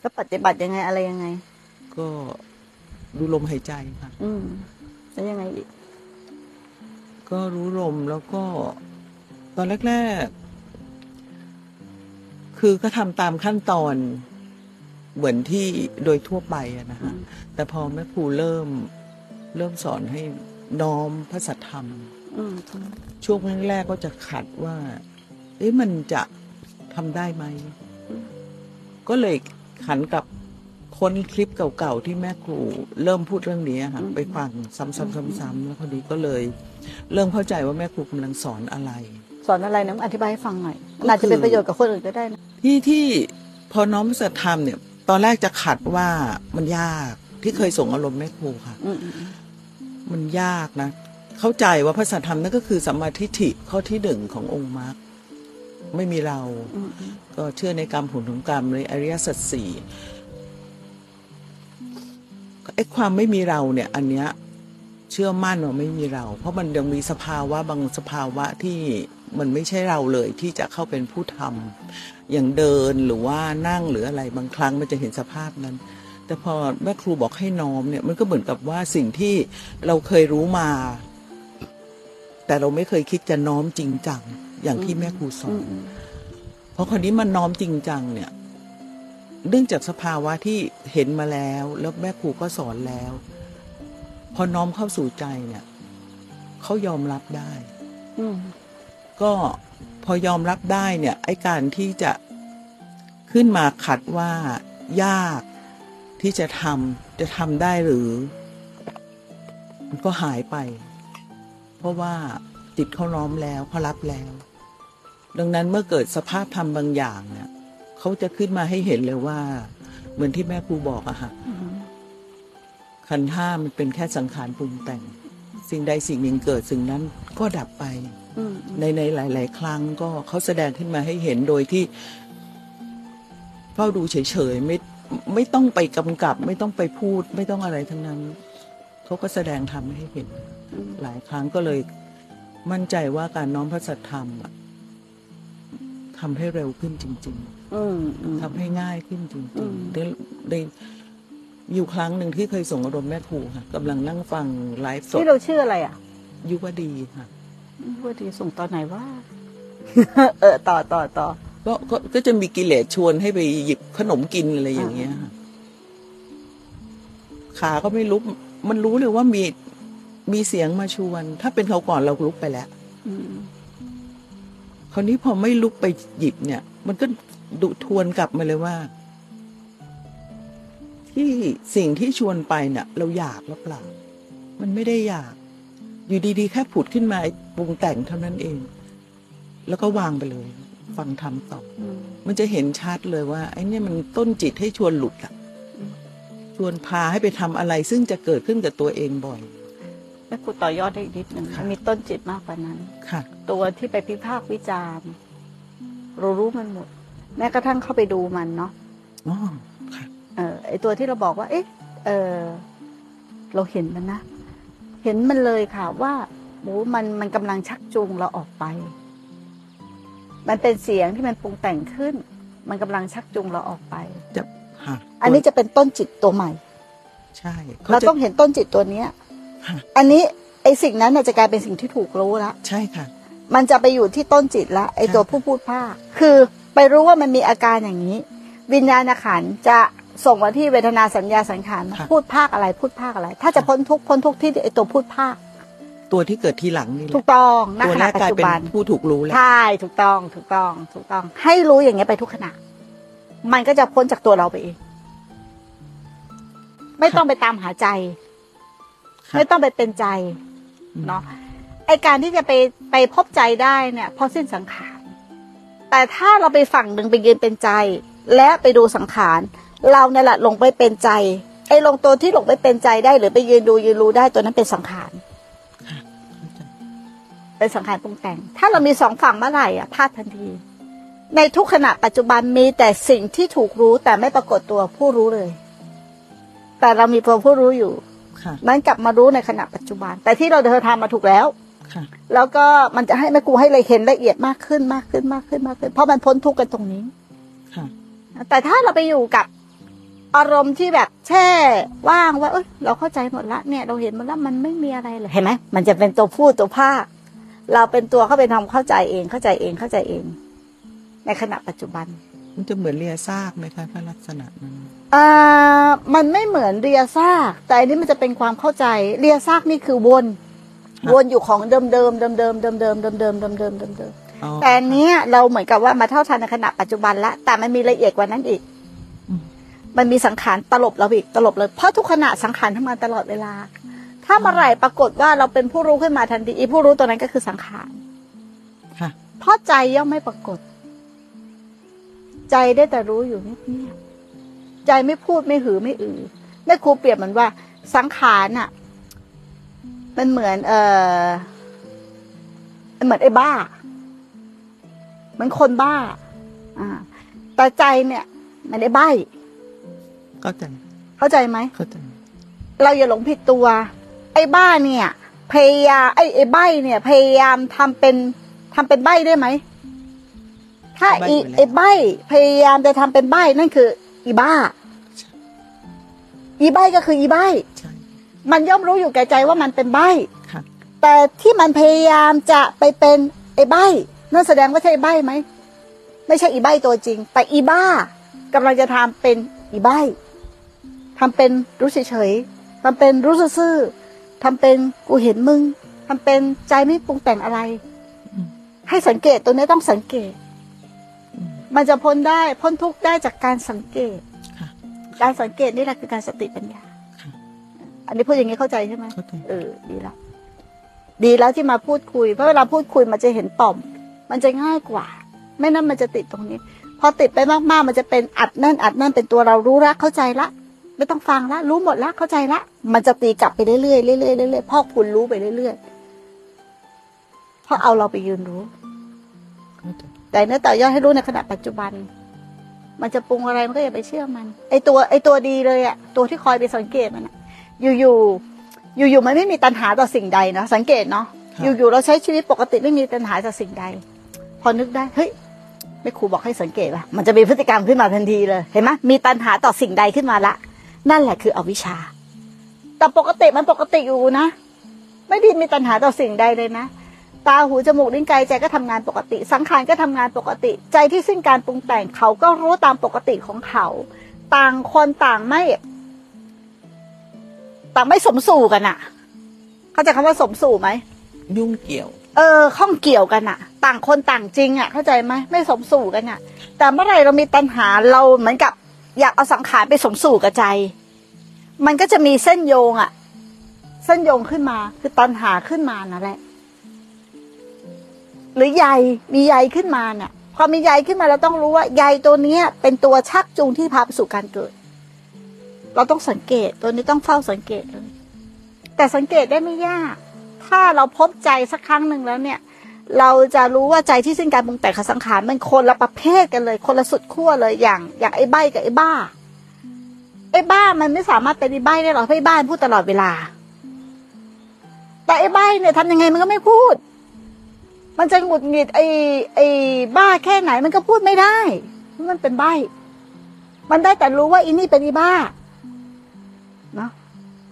แล้วปฏิบัติยังไงอะไรยังไง ก็ดูลมหายใจค่ะ อืมแล้วยังไงอีก ก็รู้ลมแล้วก็ ตอนแรกๆ คือก็ทำตามขั้นตอนเหมือนที่โดยทั่วไปอะนะอืคะมแต่พอแม่ครูเริ่ม เริ่มสอนให้น้อมพระสัทธรรมอืมช่วงแรกๆก็จะขัดว่า เอ๊ะมันจะทำได้ไหม ก็เลย ขันกลับค้นคลิปเก่าๆที่แม่ครูเริ่มพูดเรื่องนี้อะค่ะอืมไปฟังซ้ำๆๆๆแล้วพอดีก็เลย เริ่มเข้าใจว่าแม่ครูกำลังสอนอะไร สอนอะไรนะอธิบายให้ฟังหน่อยก็คืออาจจะเป็นประโยชน์กับคนอื่นก็ได้นะที่ที่พอน้อมสัทธรรมเนี่ย ตอนแรกจะขัดว่ามันยากที่เคยส่งอารมณ์แม่ครูค่ะอืมอืมอืมมันยากนะ เข้าใจว่าพระสัทธรรมนั่นก็คือสัมมาทิฏฐิข้อที่หนึ่งขององค์มรรค ไม่มีเรา ก็เชื่อในกรรมผลของกรรมในอริยสัจสี่ไอ้ความไม่มีเราเนี่ย อันเนี้ยเชื่อมั่นว่าไม่มีเรา เพราะมันยังมีสภาวะบางสภาวะที่มันไม่ใช่เราเลยที่จะเข้าเป็นผู้ทำอย่างเดินหรือว่านั่งหรืออะไรบางครั้งมันจะเห็นสภาพนั้น แต่พอแม่ครูบอกให้น้อมเนี่ยมันก็เหมือนกับว่าสิ่งที่เราเคยรู้มา แต่เราไม่เคยคิดจะน้อมจริงจัง อย่างที่แม่ครูสออืนมอืมเพราะคนนี้มันน้อมจริงจังเนี่ย เนื่องจากสภาวะที่เห็นมาแล้ว แล้วแม่ครูก็สอนแล้ว พอน้อมเข้าสู่ใจเนี่ยเขายอมรับได้อืมก็พอยอมรับได้เนี่ย ไอ้การที่จะขึ้นมาขัดว่ายากที่จะทำจะทำได้หรือ มันก็หายไป เพราะว่าจิตเขาน้อมแล้วเขารับแล้ว ดังนั้นเมื่อเกิดสภาพธรรมบางอย่างเนี่ยเขาจะขึ้นมาให้เห็นเลยว่า เหมือนที่แม่ครูบอกอะค่ะขันห้ามันเป็นแค่สังขารปรุงแต่ง สิ่งใดสิ่งหนึ่งเกิดสิ่งนั้นก็ดับไปในในหลาย ๆ ครั้งก็เขาแสดงขึ้นมาให้เห็นโดยที่เฝ้าดูเฉย ๆ ไม่ไม่ต้องไปกำกับ ไม่ต้องไปพูด ไม่ต้องอะไรทั้งนั้นเขาก็แสดงทำให้เห็น หลายครั้งก็เลยมั่นใจว่าการน้อมพระสัทธรรมอะ ทำให้เร็วขึ้นจริงอืมอืมๆทำให้ง่ายขึ้นจอืริงมๆได้ได้อยู่ครั้งหนึ่งที่เคยส่งอารมณ์แม่ครูค่ะกำลังนั่งฟังไลฟ์สดที่เราชื่ออะไรอะ ยุวดีค่ะว่าดีส่งตอนไหนว่า เออต่อต่อต่อก็ก็ก็จะมีกิเลสชวนให้ไปหยิบขนมกินอะไรอย่างเงี้ยค่ะขาก็ไม่ลุกมันรู้เลยว่ามีมีเสียงมาชวน ถ้าเป็นเขาก่อนเราลุกไปแล้วอืม คราวนี้พอไม่ลุกไปหยิบเนี่ย มันก็ดุทวนกลับมาเลยว่า ที่สิ่งที่ชวนไปเนี่ยเราอยากหรือเปล่า มันไม่ได้อยาก อยู่ดีๆ แค่ผุดขึ้นมาไอ้ปรุงแต่งเท่านั้นเอง แล้วก็วางไปเลย ฟังทำต่ออืมมันจะเห็นชัดเลยว่า ไอ้นี่มันต้นจิตให้ชวนหลุดอะชวนพาให้ไปทำอะไร ซึ่งจะเกิดขึ้นกับตัวเองบ่อย แม่ครูต่อยอดได้อีกนิดหนึ่งค่ะมันมีต้นจิตมากกว่านั้นค่ะตัวที่ไปพิพากษ์วิจารณ์เรารู้มันหมด แม้กระทั่งเข้าไปดูมันเนาะอ๋อค่ะเออไอตัวที่เราบอกว่า เอ๊ะเออเราเห็นมันนะ เห็นมันเลยค่ะว่าโอ้มันมันกำลังชักจูงเราออกไป มันเป็นเสียงที่มันปรุงแต่งขึ้น มันกำลังชักจูงเราออกไปจะค่ะอันนี้จะเป็นต้นจิตตัวใหม่ ใช่เขาเราจะต้องเห็นต้นจิตตัวเนี้ย ค่ะ อันนี้ไอสิ่งนั้นน่ะจะกลายเป็นสิ่งที่ถูกรู้ละ ใช่ค่ะ มันจะไปอยู่ที่ต้นจิตละไอตัวใช่ผู้พูดภาคคือไปรู้ว่ามันมีอาการอย่างนี้ วิญญาณขันธ์จะส่งมาที่เวทนาสัญญาสังขารพูดภาคอะไรพูดภาคอะไร ถ้าจะพ้นทุกข์พ้นทุกข์ที่ไอตัวพูดภาค ตัวที่เกิดทีหลังนี่แหถูละกต้องณตัวขแรณะกปัจกลายจุเป็นบันผู้ถูกรู้แล้วใช่ถูกต้องถูกต้องถูกต้อง ให้รู้อย่างเงี้ยไปทุกขณะ มันก็จะพ้นจากตัวเราไปเองไม่ต้องไปตามหาใจค่ะ ไม่ต้องไปเป็นใจเนาะไอการที่จะไปไปพบใจได้เนี่ยเพราะสิ้นสังขารแต่ถ้าเราไปฝั่งหนึ่งไปยืนเป็นใจ และไปดูสังขาร เราเนี่ยแหละลงไปเป็นใจ ไอ้ลงตัวที่ลงไปเป็นใจได้ หรือไปยืนดูยืนรู้ได้ตัวนั้นเป็นสังขารค่ะเข้าใจเป็นสังขารปรุงแต่ง ถ้าเรามีสองฝั่งเมื่อไหร่อะพลาดทันที ในทุกขณะปัจจุบันมีแต่สิ่งที่ถูกรู้แต่ไม่ปรากฏตัวผู้รู้เลย แต่เรามีตัวผู้รู้อยู่ ค่ะ มันกลับมารู้ในขณะปัจจุบัน แต่ที่เราเดินทางมาถูกแล้วค่ะ แล้วก็มันจะให้แม่ครูให้เลยเห็นละเอียดมากขึ้นมากขึ้นมากขึ้นมากขึ้น เพราะมันพ้นทุกข์กันตรงนี้ค่ะ แต่ถ้าเราไปอยู่กับอารมณ์ที่แบบแช่ว่างว่าเอ้ยเราเข้าใจหมดละเนี่ยเราเห็นหมดแล้วมันไม่มีอะไรเลยเห็นไหมมันจะเป็นตัวพูดตัวภาคเราเป็นตัวเข้าไปทำเข้าใจเองเข้าใจเองเข้าใจเอง ในขณะปัจจุบัน มันจะเหมือนเลียซากไหมคะถ้าลักษณะนั้นอ่ามันไม่เหมือนเรียซาก แต่อันนี้มันจะเป็นความเข้าใจเรียซากนี่คือวน วนอยู่ของเดิมเดิมเดิมเดิมเดิมเดิมเดิมเดิมเดิมเดิมเดิมเดิมอ๋อแต่อันเนี้ยเราเหมือนกับว่ามาเท่าทันในขณะปัจจุบันละแต่มันมีละเอียดกว่านั้นอีกอืมมันมีสังขารตลบเราอีกตลบเลยเพราะทุกขณะสังขารทำงานตลอดเวลา ถ้าเมื่อไหร่ปรากฏว่าเราเป็นผู้รู้ขึ้นมาทันทีอีผู้รู้ตัวนั้นก็คือสังขารค่ะเพราะใจย่อมไม่ปรากฏ ใจได้แต่รู้อยู่เงียบๆใจไม่พูดไม่หือไม่อือแม่ครูเปรียบเหมือนว่า สังขารน่ะ มันเหมือน เออมันเหมือนไอ้บ้าเหมือนคนบ้า อ่า แต่ใจเนี่ย มันไอ้ใบเข้าใจ เข้าใจไหมเข้าใจ เราอย่าหลงผิดตัว ไอ้บ้าเนี่ย พยายามไอ้ไอ้ใบเนี่ย พยายามทำเป็นทำเป็นใบได้ไหม ถ้าอีไอ้ใบพยายามจะทำเป็นใบนั่นคือ อีบ้า อีใบก็คืออีใบใช่มันย่อมรู้อยู่แก่ใจว่ามันเป็นใบค่ะแต่ที่มันพยายามจะไปเป็นไอ้ใบนั่นแสดงว่าใช่ไอ้ใบไหมไม่ใช่อีใบตัวจริง แต่อีบ้ากำลังจะทำเป็นอีใบทำเป็นรู้เฉยๆทำเป็นรู้ซื่อๆทำเป็นกูเห็นมึงทำเป็นใจไม่ปรุงแต่งอะไรอืมให้สังเกตตัวนี้ต้องสังเกตอื มมันจะพ้นได้พ้นทุกข์ได้จากการสังเกตค่ะการสังเกตนี่แหละคือการสติปัญญาค่ะอันนี้พูดอย่างนี้เข้าใจใช่ไหมเข้าใจเออ ดีแล้ว ดีแล้วที่มาพูดคุย เพราะเวลาพูดคุยมันจะเห็นต่อม มันจะง่ายกว่า ไม่นั้นมันจะติดตรงนี้ พอติดไปมากๆ มันจะเป็นอัดแน่น อัดแน่นเป็นตัวเรารู้ละเข้าใจละ ไม่ต้องฟังละ รู้หมดละเข้าใจละ มันจะตีกลับไปเรื่อยๆเรื่อยๆเรื่อยๆพอกพูนรู้ไปเรื่อยๆเพราะเอาเราไปยืนรู้เข้าใจ แต่เนื้อต่อยอดให้รู้ในขณะปัจจุบัน มันจะปรุงอะไรมันก็อย่าไปเชื่อมัน ไอตัวไอตัวดีเลยอะตัวที่คอยไปสังเกตมันอะอยู่ๆอยู่ๆมันไม่มีตัณหาต่อสิ่งใดเนาะสังเกตเนาะค่ะอยู่ๆเราใช้ชีวิตปกติไม่มีตัณหาต่อสิ่งใด พอนึกได้เฮ้ยไม่ครูบอกให้สังเกตว่ามันจะมีพฤติกรรมขึ้นมาทันทีเลยเห็นไหมมีตัณหาต่อสิ่งใดขึ้นมาละ นั่นแหละคืออวิชชาแต่ปกติมันปกติอยู่นะ ไม่ได้มีตัณหาต่อสิ่งใดเลยนะ ตาหูจมูกลิ้นกายใจก็ทำงานปกติ สังขารก็ทำงานปกติ ใจที่สิ้นการปรุงแต่งเขาก็รู้ตามปกติของเขา ต่างคนต่างไม่ ต่างไม่สมสู่กันอะเข้าใจคำว่าสมสู่ไหมยุ่งเกี่ยว เออข้องเกี่ยวกันอะต่างคนต่างจริงอะเข้าใจไหมไม่สมสู่กันอะแต่เมื่อไหรเรามีตัณหาเราเหมือนกับ อยากเอาสังขารไปสมสู่กับใจ มันก็จะมีเส้นโยงอะเส้นโยงขึ้นมา คือตัณหาขึ้นมานั่นแหละ หรือใยมีใยขึ้นมาเนี่ยพอมีใยขึ้นมาเราต้องรู้ว่าใยตัวเนี้ย เป็นตัวชักจูงที่พาไปสู่การเกิด เราต้องสังเกตตัวนี้ต้องเฝ้าสังเกตเลย แต่สังเกตได้ไม่ยาก ถ้าเราพบใจสักครั้งหนึ่งแล้วเนี่ย เราจะรู้ว่าใจที่สิ้นการปรุงแต่งขสังขารมันคนละประเภทกันเลย คนละสุดขั้วเลยอย่าง อย่างไอ้ใบกับไอ้บ้าไอ้บ้ามันไม่สามารถเป็นไอ้ใบได้หรอกเพราะไอ้บ้านพูดตลอดเวลา แต่ไอ้ใบเนี่ยทำยังไงมันก็ไม่พูด มันจะหงุดหงิดไอ้ไอ้บ้าแค่ไหนมันก็พูดไม่ได้เพราะมันเป็นใบมันได้แต่รู้ว่าอีนี่เป็นอีบ้าเนาะ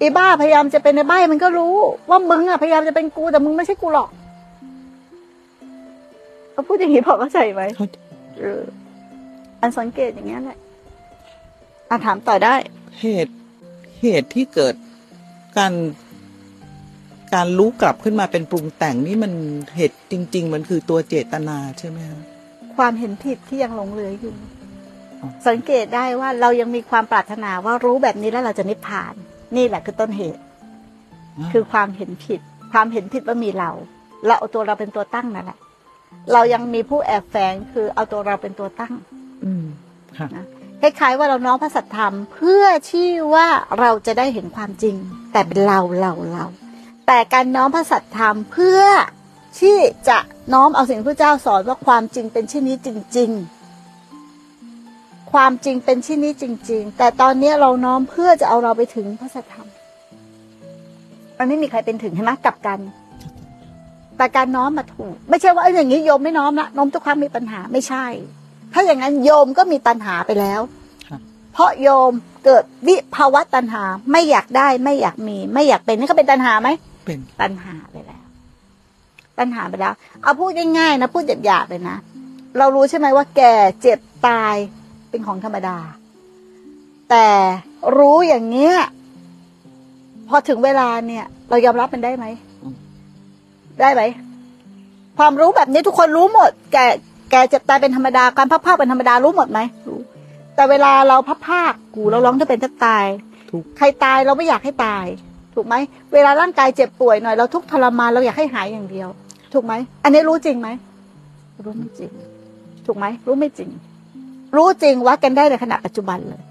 อีบ้าพยายามจะเป็นไอ้ใบมันก็รู้ ว่ามึงอะพยายามจะเป็นกูแต่มึงไม่ใช่กูหรอกเขาพูดอย่างนี้พอเข้าใจไหมเข้าใจเอออันสังเกตอย่างเงี้ยแหละอะถามต่อได้ เหตุเหตุที่เกิดการ การรู้กลับขึ้นมาเป็นปรุงแต่งนี่มันเหตุจริง ๆ มันคือตัวเจตนาใช่ไหมคะความเห็นผิดที่ยังหลงเหลืออยู่อ๋อสังเกตได้ว่าเรายังมีความปรารถนาว่ารู้แบบนี้แล้วเราจะนิพพาน นี่แหละคือต้นเหตุ คือความเห็นผิด ความเห็นผิดว่ามีเรา เราเอาตัวเราเป็นตัวตั้งนั่นแหละ เรายังมีผู้แอบแฝงคือเอาตัวเราเป็นตัวตั้ง อืมค่ะคล้ายๆว่าเราน้อมพระสัทธรรม เพื่อที่ว่าเราจะได้เห็นความจริง แต่เป็นเราเราเรา แต่การน้อมพระสัทธรรมเพื่อที่จะน้อมเอาสิ่งที่พระเจ้าสอนว่าความจริงเป็นเช่นนี้จริง ๆ ความจริงเป็นเช่นนี้จริง ๆ แต่ตอนนี้เราน้อมเพื่อจะเอาเราไปถึงพระสัทธรรม มันไม่มีใครเป็นถึงใช่ไหมกลับกัน แต่การน้อมมาถูก ไม่ใช่ว่าอย่างนี้โยมไม่น้อมละน้อมทุกครั้งมีปัญหาไม่ใช่ ถ้าอย่างนั้นโยมก็มีตัณหาไปแล้วเพเพราะโยมเกิดวิภาวะตัณหาไม่อยากได้ไม่อยากมี ไม่อยากเป็นนี่ก็เป็นตัณหาไหม เป็นตัณหาไปแล้ว ตัณหาไปแล้ว เอาพูดง่ายๆนะพูดหยาบๆเลยนะเรารู้ใช่ไหมว่า แก่เจ็บตายเป็นของธรรมดา แต่รู้อย่างเนี้ยพอถึงเวลาเนี่ย เรายอมรับมันได้ไหม ได้ไหมความรู้แบบนี้ทุกคนรู้หมด แก่แก่เจ็บตายเป็นธรรมดาการพับผ้าเป็นธรรมดารู้หมดไหมรู้แต่เวลาเราพับผ้ากูเราร้องถ้าเป็นถ้าตายทุกใครตายเราไม่อยากให้ตาย ถูกไหมเวลาร่างกายเจ็บป่วยหน่อยเราทุกทรมานเราอยากให้หายอย่างเดียว ถูกไหมอันนี้รู้จริงไหมรู้ไม่จริง ถูกไหมรู้ไม่จริง รู้จริงวัดกันได้ในขณะปัจจุบันเลย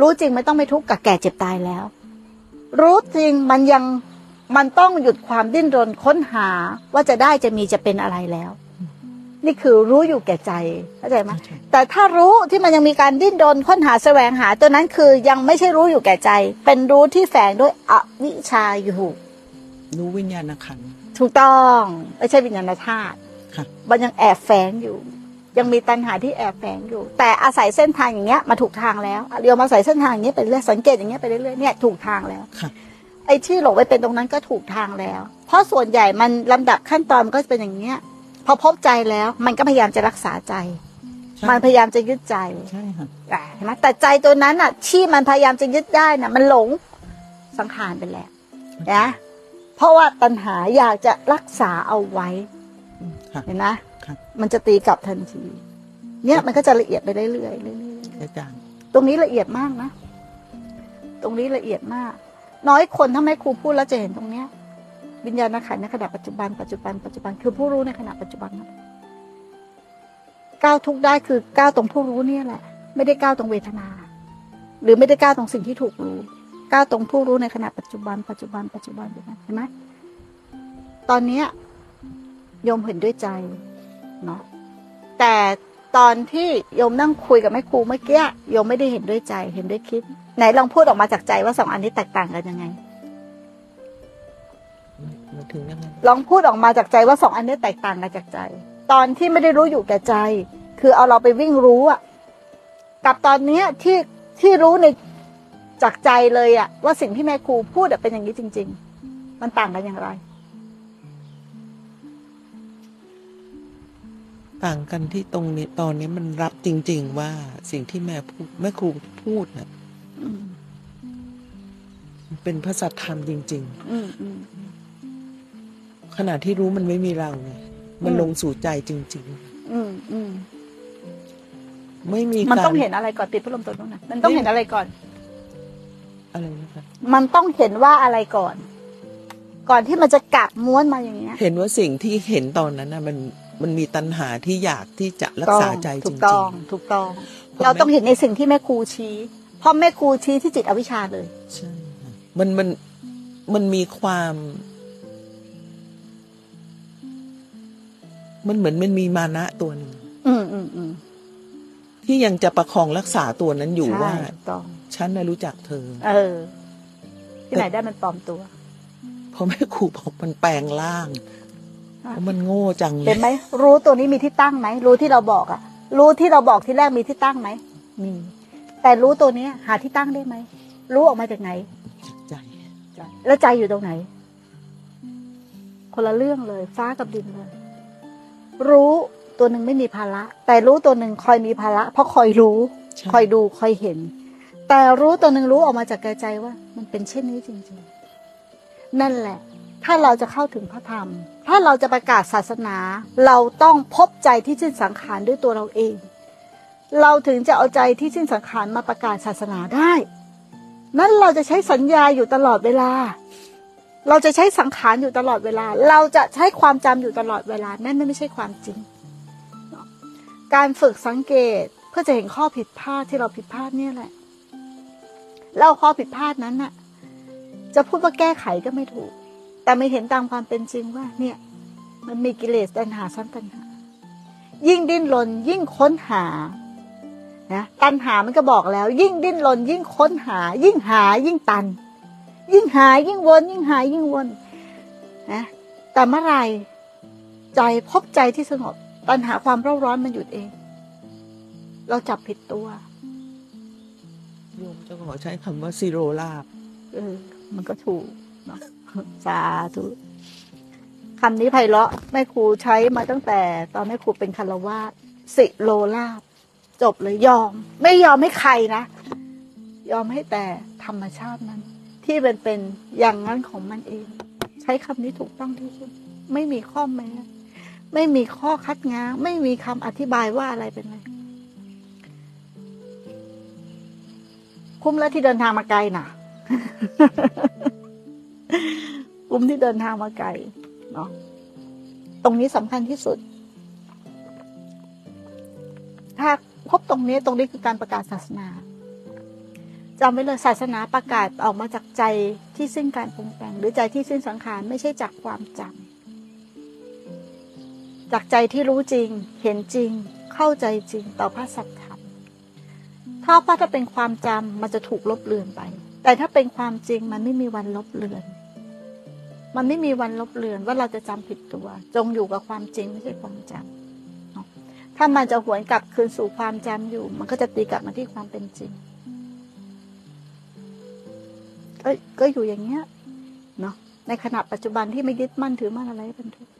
รู้จริงไม่ต้องไปทุกข์กับแก่เจ็บตายแล้ว รู้จริงมันยังมันต้องหยุดความดิ้นรนค้นหาว่าจะได้จะมีจะเป็นอะไรแล้ว นี่คือรู้อยู่แก่ใจเข้าใจไหมใช่แต่ถ้ารู้ที่มันยังมีการดิ้นรนค้นหาแสวงหาตัวนั้นคือยังไม่ใช่รู้อยู่แก่ใจ เป็นรู้ที่แฝงด้วยอวิชชาอยู่ รู้วิญญาณขันธ์ถูกต้องไม่ใช่วิญญาณธาตุค่ะมันยังแอบแฝงอยู่ ยังมีตัณหาที่แอบแฝงอยู่ แต่อาศัยเส้นทางอย่างเงี้ยมาถูกทางแล้วเรียวมาใส่เส้นทางอย่างเงี้ยไปเรื่อยสังเกตอย่างเงี้ยไปเรื่อยๆเนี่ยถูกทางแล้วค่ะไอ้ที่หลงไปเป็นตรงนั้นก็ถูกทางแล้ว เพราะส่วนใหญ่มันลำดับขั้นตอนมันก็จะเป็นอย่างเงี้ย พอพบใจแล้ว มันก็พยายามจะรักษาใจ ใช่ มันพยายามจะยึดใจใช่ค่ะอะเห็นไหมแต่ใจตัวนั้นอะ ที่มันพยายามจะยึดได้น่ะ มันหลงสังขารไปแล้วนะเพราะว่าตัณหาอยากจะรักษาเอาไว้อืมค่ะ เห็นนะครับ มันจะตีกลับทันที เนี่ยมันก็จะละเอียดไปเรื่อยๆเรื่อยๆ อาจารย์ตรงนี้ละเอียดมากนะ ตรงนี้ละเอียดมาก น้อยคนถ้าแม่ครูพูดแล้วจะเห็นตรงเนี้ย วิญญาณขันในขณะปัจจุบันปัจจุบันปัจจุบันคือผู้รู้ในขณะปัจจุบันนะก้าวทุกได้คือก้าวตรงผู้รู้เนี่ยแหละ ไม่ได้ก้าวตรงเวทนา หรือไม่ได้ก้าวตรงสิ่งที่ถูกรู้ก้าวตรงผู้รู้ในขณะปัจจุบันปัจจุบันปัจจุบันเห็นไหมตอนเนี้ยโยมเห็นด้วยใจเนาะแต่ตอนที่โยมนั่งคุยกับแม่ครูเมื่อกี้โยมไม่ได้เห็นด้วยใจเห็นด้วยคิด ไหนลองพูดออกมาจากใจว่าสองอันนี้แตกต่างกันยังไง ถึงยังไงลองพูดออกมาจากใจว่าสองอันนี้แตกต่างกันจากใจ ตอนที่ไม่ได้รู้อยู่แก่ใจ คือเอาเราไปวิ่งรู้อะกับตอนเนี้ยที่ที่รู้ในจากใจเลยอะว่าสิ่งที่แม่ครูพูดอะเป็นอย่างนี้จริง ๆ มันต่างกันอย่างไร ต่างกันที่ตรงนี้ตอนนี้มันรับจริง ๆ ว่าสิ่งที่แม่พูดแม่ครูพูดน่ะอืมมันเป็นพระสัทธรรมจริงอืมอืมๆ ขณะที่รู้มันไม่มีเราไงมันอืมลงสู่ใจจริงอืมอืมๆไม่มีมันการต้องเห็นอะไรก่อนติดพัดลมตัวนู้นนะมันต้องเห็นอะไรก่อน อะไรนะคะมันต้องเห็นว่าอะไรก่อน ก่อนที่มันจะกลับม้วนมาอย่างเงี้ย เห็นว่าสิ่งที่เห็นตอนนั้นน่ะมันมันมีตัณหาที่อยากที่จะรักษาใจจถูริกงต้องถูกต้องพอเราแม่ต้องเห็นในสิ่งที่แม่ครูชี้เพราะแม่ครูชี้ที่จิตอวิชชาเลยๆใช่ค่ะมันมันมันมีความ มันเหมือนมันมีมานะตัวหนึ่งอืมอืมอืมที่ยังจะประคองรักษาตัวนั้นอยู่ใช่ว่าถูกต้องฉันน่ะรู้จักเธอ เออ ที่ไหนได้มันปลอมตัวเพราะแม่ครูบอกมันแปลงร่างอะเพราะมันโง่จังเลเห็ยนไหมรู้ตัวนี้มีที่ตั้งไหมรู้ที่เราบอกอะรู้ที่เราบอกที่แรกมีที่ตั้งไหมมีแต่รู้ตัวเนี้ย หาที่ตั้งได้ไหมรู้ออกมาจากไหนใจแล้วใจอยู่ตรงไหน คนละเรื่องเลย ฟ้ากับดินเลย รู้ตัวหนึ่งไม่มีภาระ แต่รู้ตัวหนึ่งคอยมีภาระ เพราะคอยรู้ใช่คอยดูคอยเห็น แต่รู้ตัวหนึ่งรู้ออกมาจากใจว่า มันเป็นเช่นนี้จริงๆ นั่นแหละ ถ้าเราจะเข้าถึงพระธรรม ถ้าเราจะประกาศศาสนา เราต้องพบใจที่สิ้นสังขารด้วยตัวเราเอง เราถึงจะเอาใจที่สิ้นสังขารมาประกาศศาสนาได้ นั่นเราจะใช้สัญญาอยู่ตลอดเวลา เราจะใช้สังขารอยู่ตลอดเวลา เราจะใช้ความจำอยู่ตลอดเวลา นั่นไม่ใช่ความจริง การฝึกสังเกตเพื่อจะเห็นข้อผิดพลาดที่เราผิดพลาดเนี่ยแหละแล้วข้อผิดพลาดนั้นน่ะ จะพูดว่าแก้ไขก็ไม่ถูก แต่ไม่เห็นตามความเป็นจริงว่า เนี่ย มันมีกิเลสตัณหาซ้อนตัณหา ยิ่งดิ้นรนยิ่งค้นหานะตัณหามันก็บอกแล้ว ยิ่งดิ้นรนยิ่งค้นหา ยิ่งหายิ่งตัน ยิ่งหายิ่งวน ยิ่งหายิ่งวนนะแต่เมื่อไหรใจพบใจที่สงบตัณหาความเร่าร้อนมันหยุดเอง เราจับผิดตัวโยมจะขอใช้คำว่าซีโรลาบเออ มันก็ถูกเนาะสาธุคำนี้ไพเราะแม่ครูใช้มาตั้งแต่ ตอนแม่ครูเป็นคารวาสสิโลลาบ จบเลยยอม ไม่ยอมให้ใครนะ ยอมให้แต่ธรรมชาตินั้น ที่เป็นเป็นอย่างนั้นของมันเอง ใช้คำนี้ถูกต้องที่สุด ไม่มีข้อแม้ ไม่มีข้อคัดง้าง ไม่มีคำอธิบายว่าอะไรเป็นอะไรคุ้มแล้วที่เดินทางมาไกลน่ะคุ้มที่เดินทางมาไกลเนาะตรงนี้สำคัญที่สุด ถ้าพบตรงนี้ตรงนี้คือการประกาศศาสนา จำไว้เลยศาสนาประกาศออกมาจากใจที่สิ้นการปรุงแต่ง หรือใจที่สิ้นสังขารไม่ใช่จากความจำจากใจที่รู้จริง เห็นจริง เข้าใจจริงต่อพระสัจธรรมถ้าว่าถ้าเป็นความจำมันจะถูกลบเลือนไป แต่ถ้าเป็นความจริงมันไม่มีวันลบเลือน มันไม่มีวันลบเลือนว่าเราจะจำผิดตัว จงอยู่กับความจริงไม่ใช่ความจำถ้ามันจะหวนกลับคืนสู่ความจำอยู่ มันก็จะตีกลับมาที่ความเป็นจริง ก็ก็อยู่อย่างเงี้ยเนาะในขณะปัจจุบันที่ไม่ยึดมั่นถือมั่นอะไรเป็นทุกข์